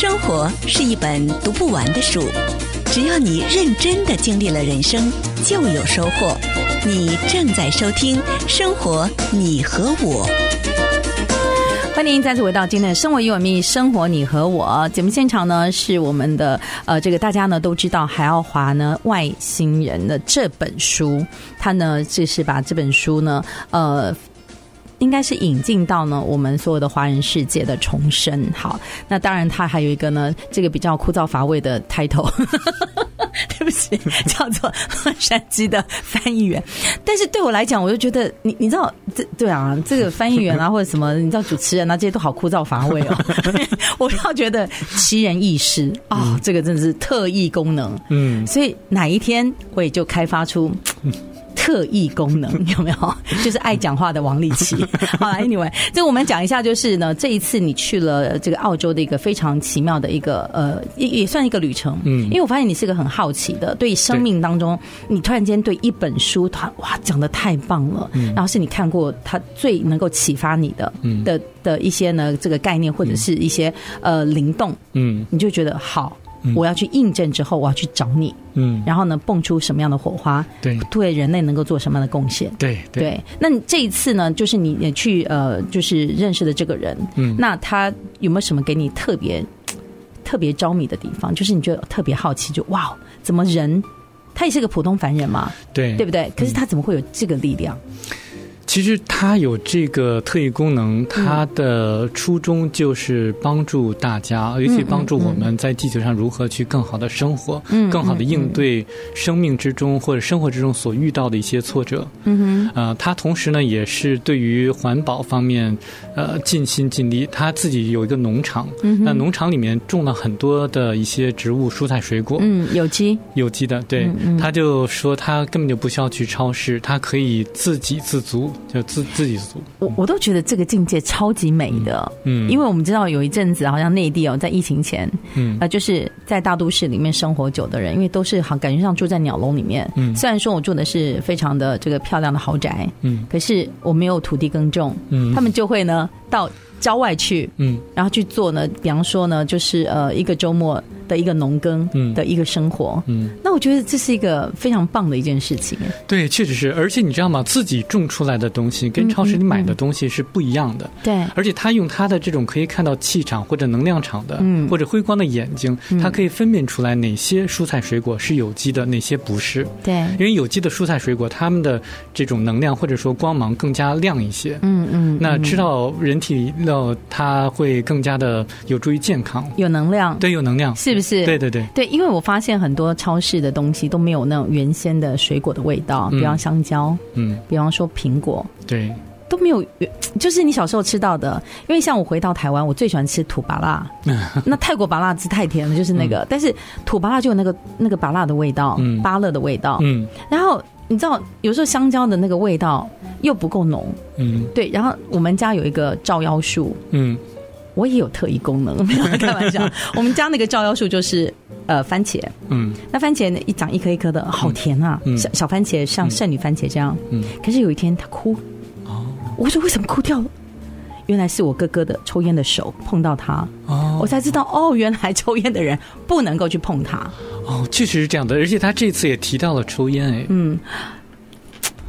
生活是一本读不完的书，只要你认真的经历了人生，就有收获。你正在收听《生活你和我》，欢迎再次回到今天的《生活与我命》，生活你和我节目现场呢，是我们的呃，这个大家呢都知道海奥华呢外星人的这本书，他呢就是把这本书呢呃。应该是引进到呢我们所有的华人世界的重生。好，那当然它还有一个呢，这个比较枯燥乏味的 title，对不起，叫做洛杉矶的翻译员。但是对我来讲，我就觉得你你知道这对啊，这个翻译员啊或者什么，你知道主持人啊这些都好枯燥乏味哦。我要觉得奇人异事啊、哦，这个真的是特异功能。嗯，所以哪一天我也就开发出。特异功能 有没有？就是爱讲话的王立奇。好，Anyway，这我们讲一下，就是呢，这一次你去了这个澳洲的一个非常奇妙的一个呃，也也算一个旅程。嗯，因为我发现你是个很好奇的，对生命当中，你突然间对一本书，它哇讲的太棒了，然后是你看过它最能够启发你的的的一些呢这个概念或者是一些呃灵动，嗯，你就觉得好。我要去印证之后，我要去找你，嗯，然后呢，蹦出什么样的火花？对，对人类能够做什么样的贡献？对对，对。那你这一次呢，就是你也去呃，就是认识的这个人，嗯，那他有没有什么给你特别 特别着迷的地方？就是你觉得特别好奇，就哇，怎么人他也是个普通凡人嘛？对，对不对？可是他怎么会有这个力量？其实它有这个特异功能，它的初衷就是帮助大家，尤其帮助我们在地球上如何去更好的生活，更好的应对生命之中或者生活之中所遇到的一些挫折。嗯哼，呃，他同时呢也是对于环保方面，呃，尽心尽力。他自己有一个农场，那农场里面种了很多的一些植物、蔬菜、水果。嗯，有机，有机的。对，他就说他根本就不需要去超市，他可以自给自足。就自自己做，我我都觉得这个境界超级美的，嗯，因为我们知道有一阵子好像内地哦，在疫情前，嗯，啊，就是在大都市里面生活久的人，因为都是好感觉上住在鸟笼里面，嗯，虽然说我住的是非常的这个漂亮的豪宅，嗯，可是我没有土地耕种，嗯，他们就会呢到郊外去，嗯，然后去做呢，比方说呢，就是呃一个周末。的一个农耕的一个生活，嗯，嗯，那我觉得这是一个非常棒的一件事情。对，确实是，而且你知道吗？自己种出来的东西跟超市里买的东西是不一样的。对、嗯，嗯、而且他用他的这种可以看到气场或者能量场的，嗯，或者辉光的眼睛，他可以分辨出来哪些蔬菜水果是有机的，哪些不是。对，因为有机的蔬菜水果，它们的这种能量或者说光芒更加亮一些。嗯嗯，那吃到人体里，它会更加的有助于健康，有能量。对，有能量。是。不是？对对对对，因为我发现很多超市的东西都没有那种原先的水果的味道，比方香蕉，嗯，比方说苹果，对，都没有原，就是你小时候吃到的。因为像我回到台湾，我最喜欢吃土巴辣，那泰国巴辣汁太甜了，就是那个，但是土巴辣就有那个那个巴辣的味道，嗯，芭乐的味道，嗯，然后你知道有时候香蕉的那个味道又不够浓，嗯，对，然后我们家有一个照妖树，嗯。我也有特异功能，没有开玩笑。我们家那个照妖树就是呃番茄，嗯，那番茄呢一长一颗一颗的，好甜啊，嗯、小小番茄像圣女番茄这样，嗯。可是有一天它哭，哦，我说为什么哭掉了？原来是我哥哥的抽烟的手碰到它，哦，我才知道哦，原来抽烟的人不能够去碰它。哦，确实是这样的，而且他这次也提到了抽烟，哎，嗯。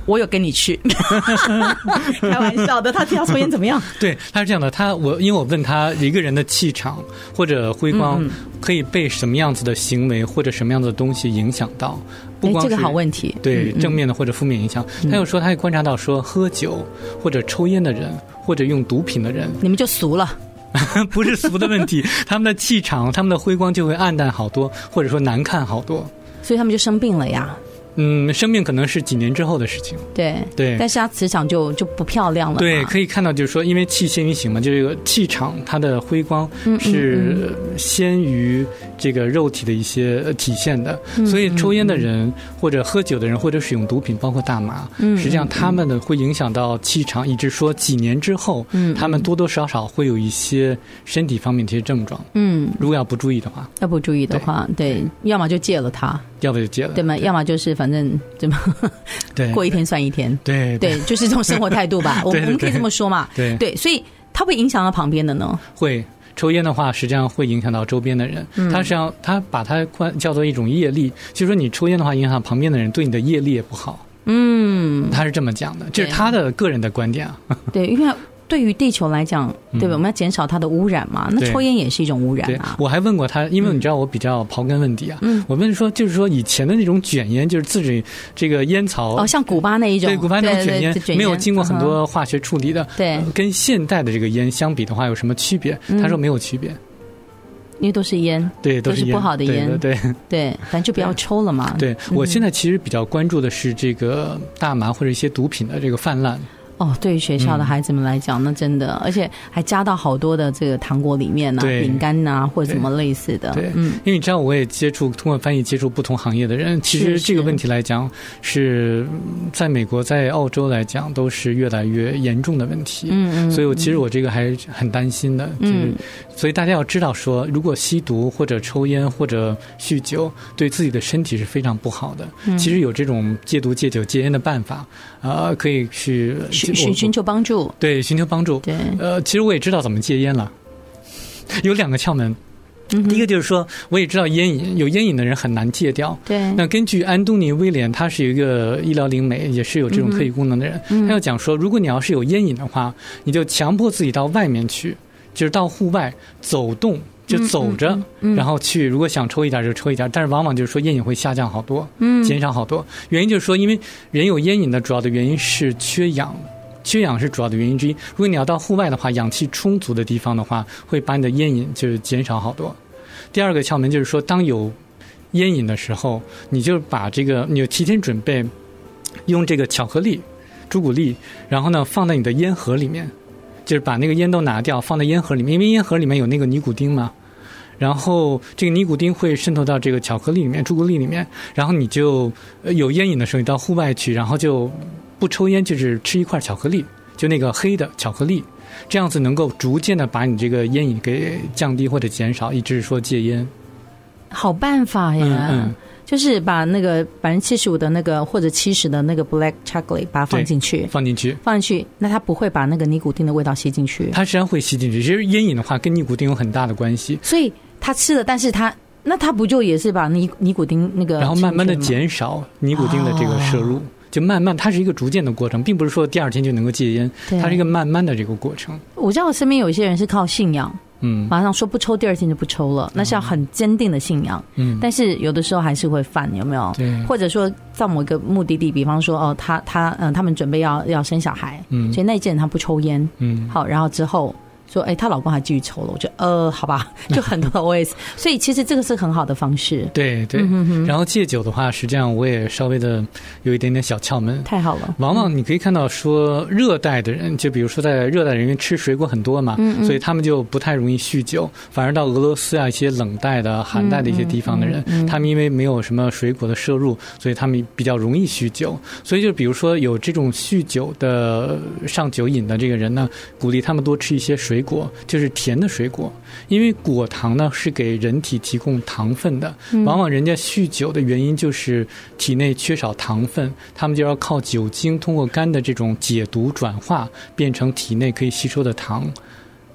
我有跟你去，开玩笑的。他提到抽烟怎么样？对，他是这样的。他我因为我问他一个人的气场或者辉光可以被什么样子的行为或者什么样子的东西影响到？不光是这个好问题。对，正面的或者负面影响。他又说他也观察到说喝酒或者抽烟的人或者用毒品的人，你们就俗了。不是俗的问题，他们的气场、他们的辉光就会暗淡好多，或者说难看好多，所以他们就生病了呀。嗯，生命可能是几年之后的事情。对对，但是它磁场就就不漂亮了。对，可以看到，就是说，因为气先于形嘛，就这个气场，它的辉光是先于这个肉体的一些体现的。嗯嗯、所以，抽烟的人或者喝酒的人或者使用毒品，包括大麻，嗯、实际上他们的会影响到气场，以致说几年之后，嗯，他们多多少少会有一些身体方面的一些症状。嗯，如果要不注意的话，要不注意的话，对，对要么就戒了它。要不就戒了，对吗？要么就是反正怎么，对，过一天算一天，对对，就是这种生活态度吧。我们我们可以这么说嘛，对对，所以它会影响到旁边的呢？会。抽烟的话，实际上会影响到周边的人。嗯他实际上他把它叫做一种业力，就是说你抽烟的话，影响旁边的人，对你的业力也不好。嗯，他是这么讲的，这是他的个人的观点啊。对，因为。对于地球来讲，对吧？我们要减少它的污染嘛。那抽烟也是一种污染啊。我还问过他，因为你知道我比较刨根问底啊。嗯。我问说，就是说以前的那种卷烟，就是自己这个烟草哦，像古巴那一种，对古巴那种卷烟，没有经过很多化学处理的。对。跟现代的这个烟相比的话，有什么区别？他说没有区别，因为都是烟，对，都是不好的烟，对对。反正就不要抽了嘛。对，我现在其实比较关注的是这个大麻或者一些毒品的这个泛滥。哦，对于学校的孩子们来讲，嗯、那真的，而且还加到好多的这个糖果里面呐、啊，饼干呐、啊，或者什么类似的。对，嗯，因为你知道，我也接触通过翻译接触不同行业的人，其实这个问题来讲，是在美国、在澳洲来讲，都是越来越严重的问题。嗯嗯。所以我其实我这个还是很担心的。嗯。所以大家要知道说，说如果吸毒或者抽烟或者酗酒，对自己的身体是非常不好的。嗯。其实有这种戒毒、戒酒、戒烟的办法，呃，可以去。寻寻求帮助，对，寻求帮助。对，呃，其实我也知道怎么戒烟了，有两个窍门。嗯，第一个就是说，我也知道烟瘾，有烟瘾的人很难戒掉。对。那根据安东尼威廉，他是一个医疗灵媒，也是有这种特异功能的人。嗯。他要讲说，如果你要是有烟瘾的话，你就强迫自己到外面去，就是到户外走动。就走着，然后去。如果想抽一点就抽一点，但是往往就是说烟瘾会下降好多，减少好多。原因就是说，因为人有烟瘾的主要的原因是缺氧，缺氧是主要的原因之一。如果你要到户外的话，氧气充足的地方的话，会把你的烟瘾就是减少好多。第二个窍门就是说，当有烟瘾的时候，你就把这个，你就提前准备，用这个巧克力、朱古力，然后呢放在你的烟盒里面，就是把那个烟都拿掉，放在烟盒里面，因为烟盒里面有那个尼古丁嘛。然后这个尼古丁会渗透到这个巧克力里面、朱古力里面，然后你就有烟瘾的时候，你到户外去，然后就不抽烟，就是吃一块巧克力，就那个黑的巧克力，这样子能够逐渐的把你这个烟瘾给降低或者减少，一直是说戒烟。好办法呀，嗯嗯、就是把那个百分之七十五的那个或者七十的那个 black chocolate 把它放进去，放进去，放进去，那它不会把那个尼古丁的味道吸进去。它实际上会吸进去，其实烟瘾的话跟尼古丁有很大的关系，所以。他吃了，但是他那他不就也是把尼尼古丁那个，然后慢慢的减少尼古丁的这个摄入，哦、就慢慢，它是一个逐渐的过程，并不是说第二天就能够戒烟，它是一个慢慢的这个过程。我知道我身边有一些人是靠信仰，嗯，马上说不抽，第二天就不抽了，那是要很坚定的信仰，嗯，但是有的时候还是会犯，有没有？对，或者说到某一个目的地，比方说哦，他他嗯，他们准备要要生小孩，嗯，所以那一阵他不抽烟，嗯，好，然后之后。说，哎，她老公还继续抽了，我觉得，呃，好吧，就很多的 OS，所以其实这个是很好的方式。对对，嗯、哼哼然后戒酒的话，实际上我也稍微的有一点点小窍门。太好了，往往你可以看到说，热带的人，就比如说在热带人，因为吃水果很多嘛，嗯嗯所以他们就不太容易酗酒，反而到俄罗斯啊一些冷带的、寒带的一些地方的人，他们因为没有什么水果的摄入，所以他们比较容易酗酒。所以就比如说有这种酗酒的上酒瘾的这个人呢，鼓励他们多吃一些水。水果就是甜的水果，因为果糖呢是给人体提供糖分的。往往人家酗酒的原因就是体内缺少糖分，他们就要靠酒精通过肝的这种解毒转化，变成体内可以吸收的糖。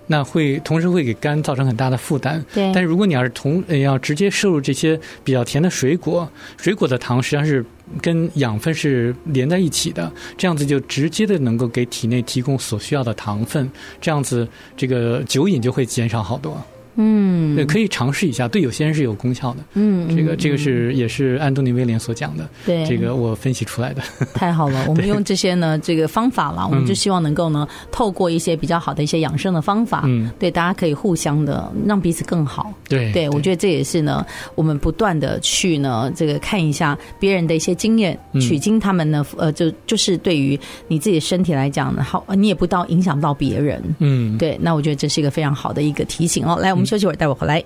那会同时会给肝造成很大的负担。对。但是如果你要是同要直接摄入这些比较甜的水果，水果的糖实际上是跟养分是连在一起的，这样子就直接的能够给体内提供所需要的糖分，这样子这个酒瘾就会减少好多。嗯，对，可以尝试一下，对有些人是有功效的。嗯，这个这个是也是安东尼威廉所讲的。对，这个我分析出来的。太好了，我们用这些呢这个方法了，我们就希望能够呢透过一些比较好的一些养生的方法，嗯，对，大家可以互相的让彼此更好。对，对我觉得这也是呢，我们不断的去呢这个看一下别人的一些经验，取经他们呢呃就就是对于你自己的身体来讲呢好，你也不到影响到别人。嗯，对，那我觉得这是一个非常好的一个提醒哦。来，我们。休息会儿，待会儿回来。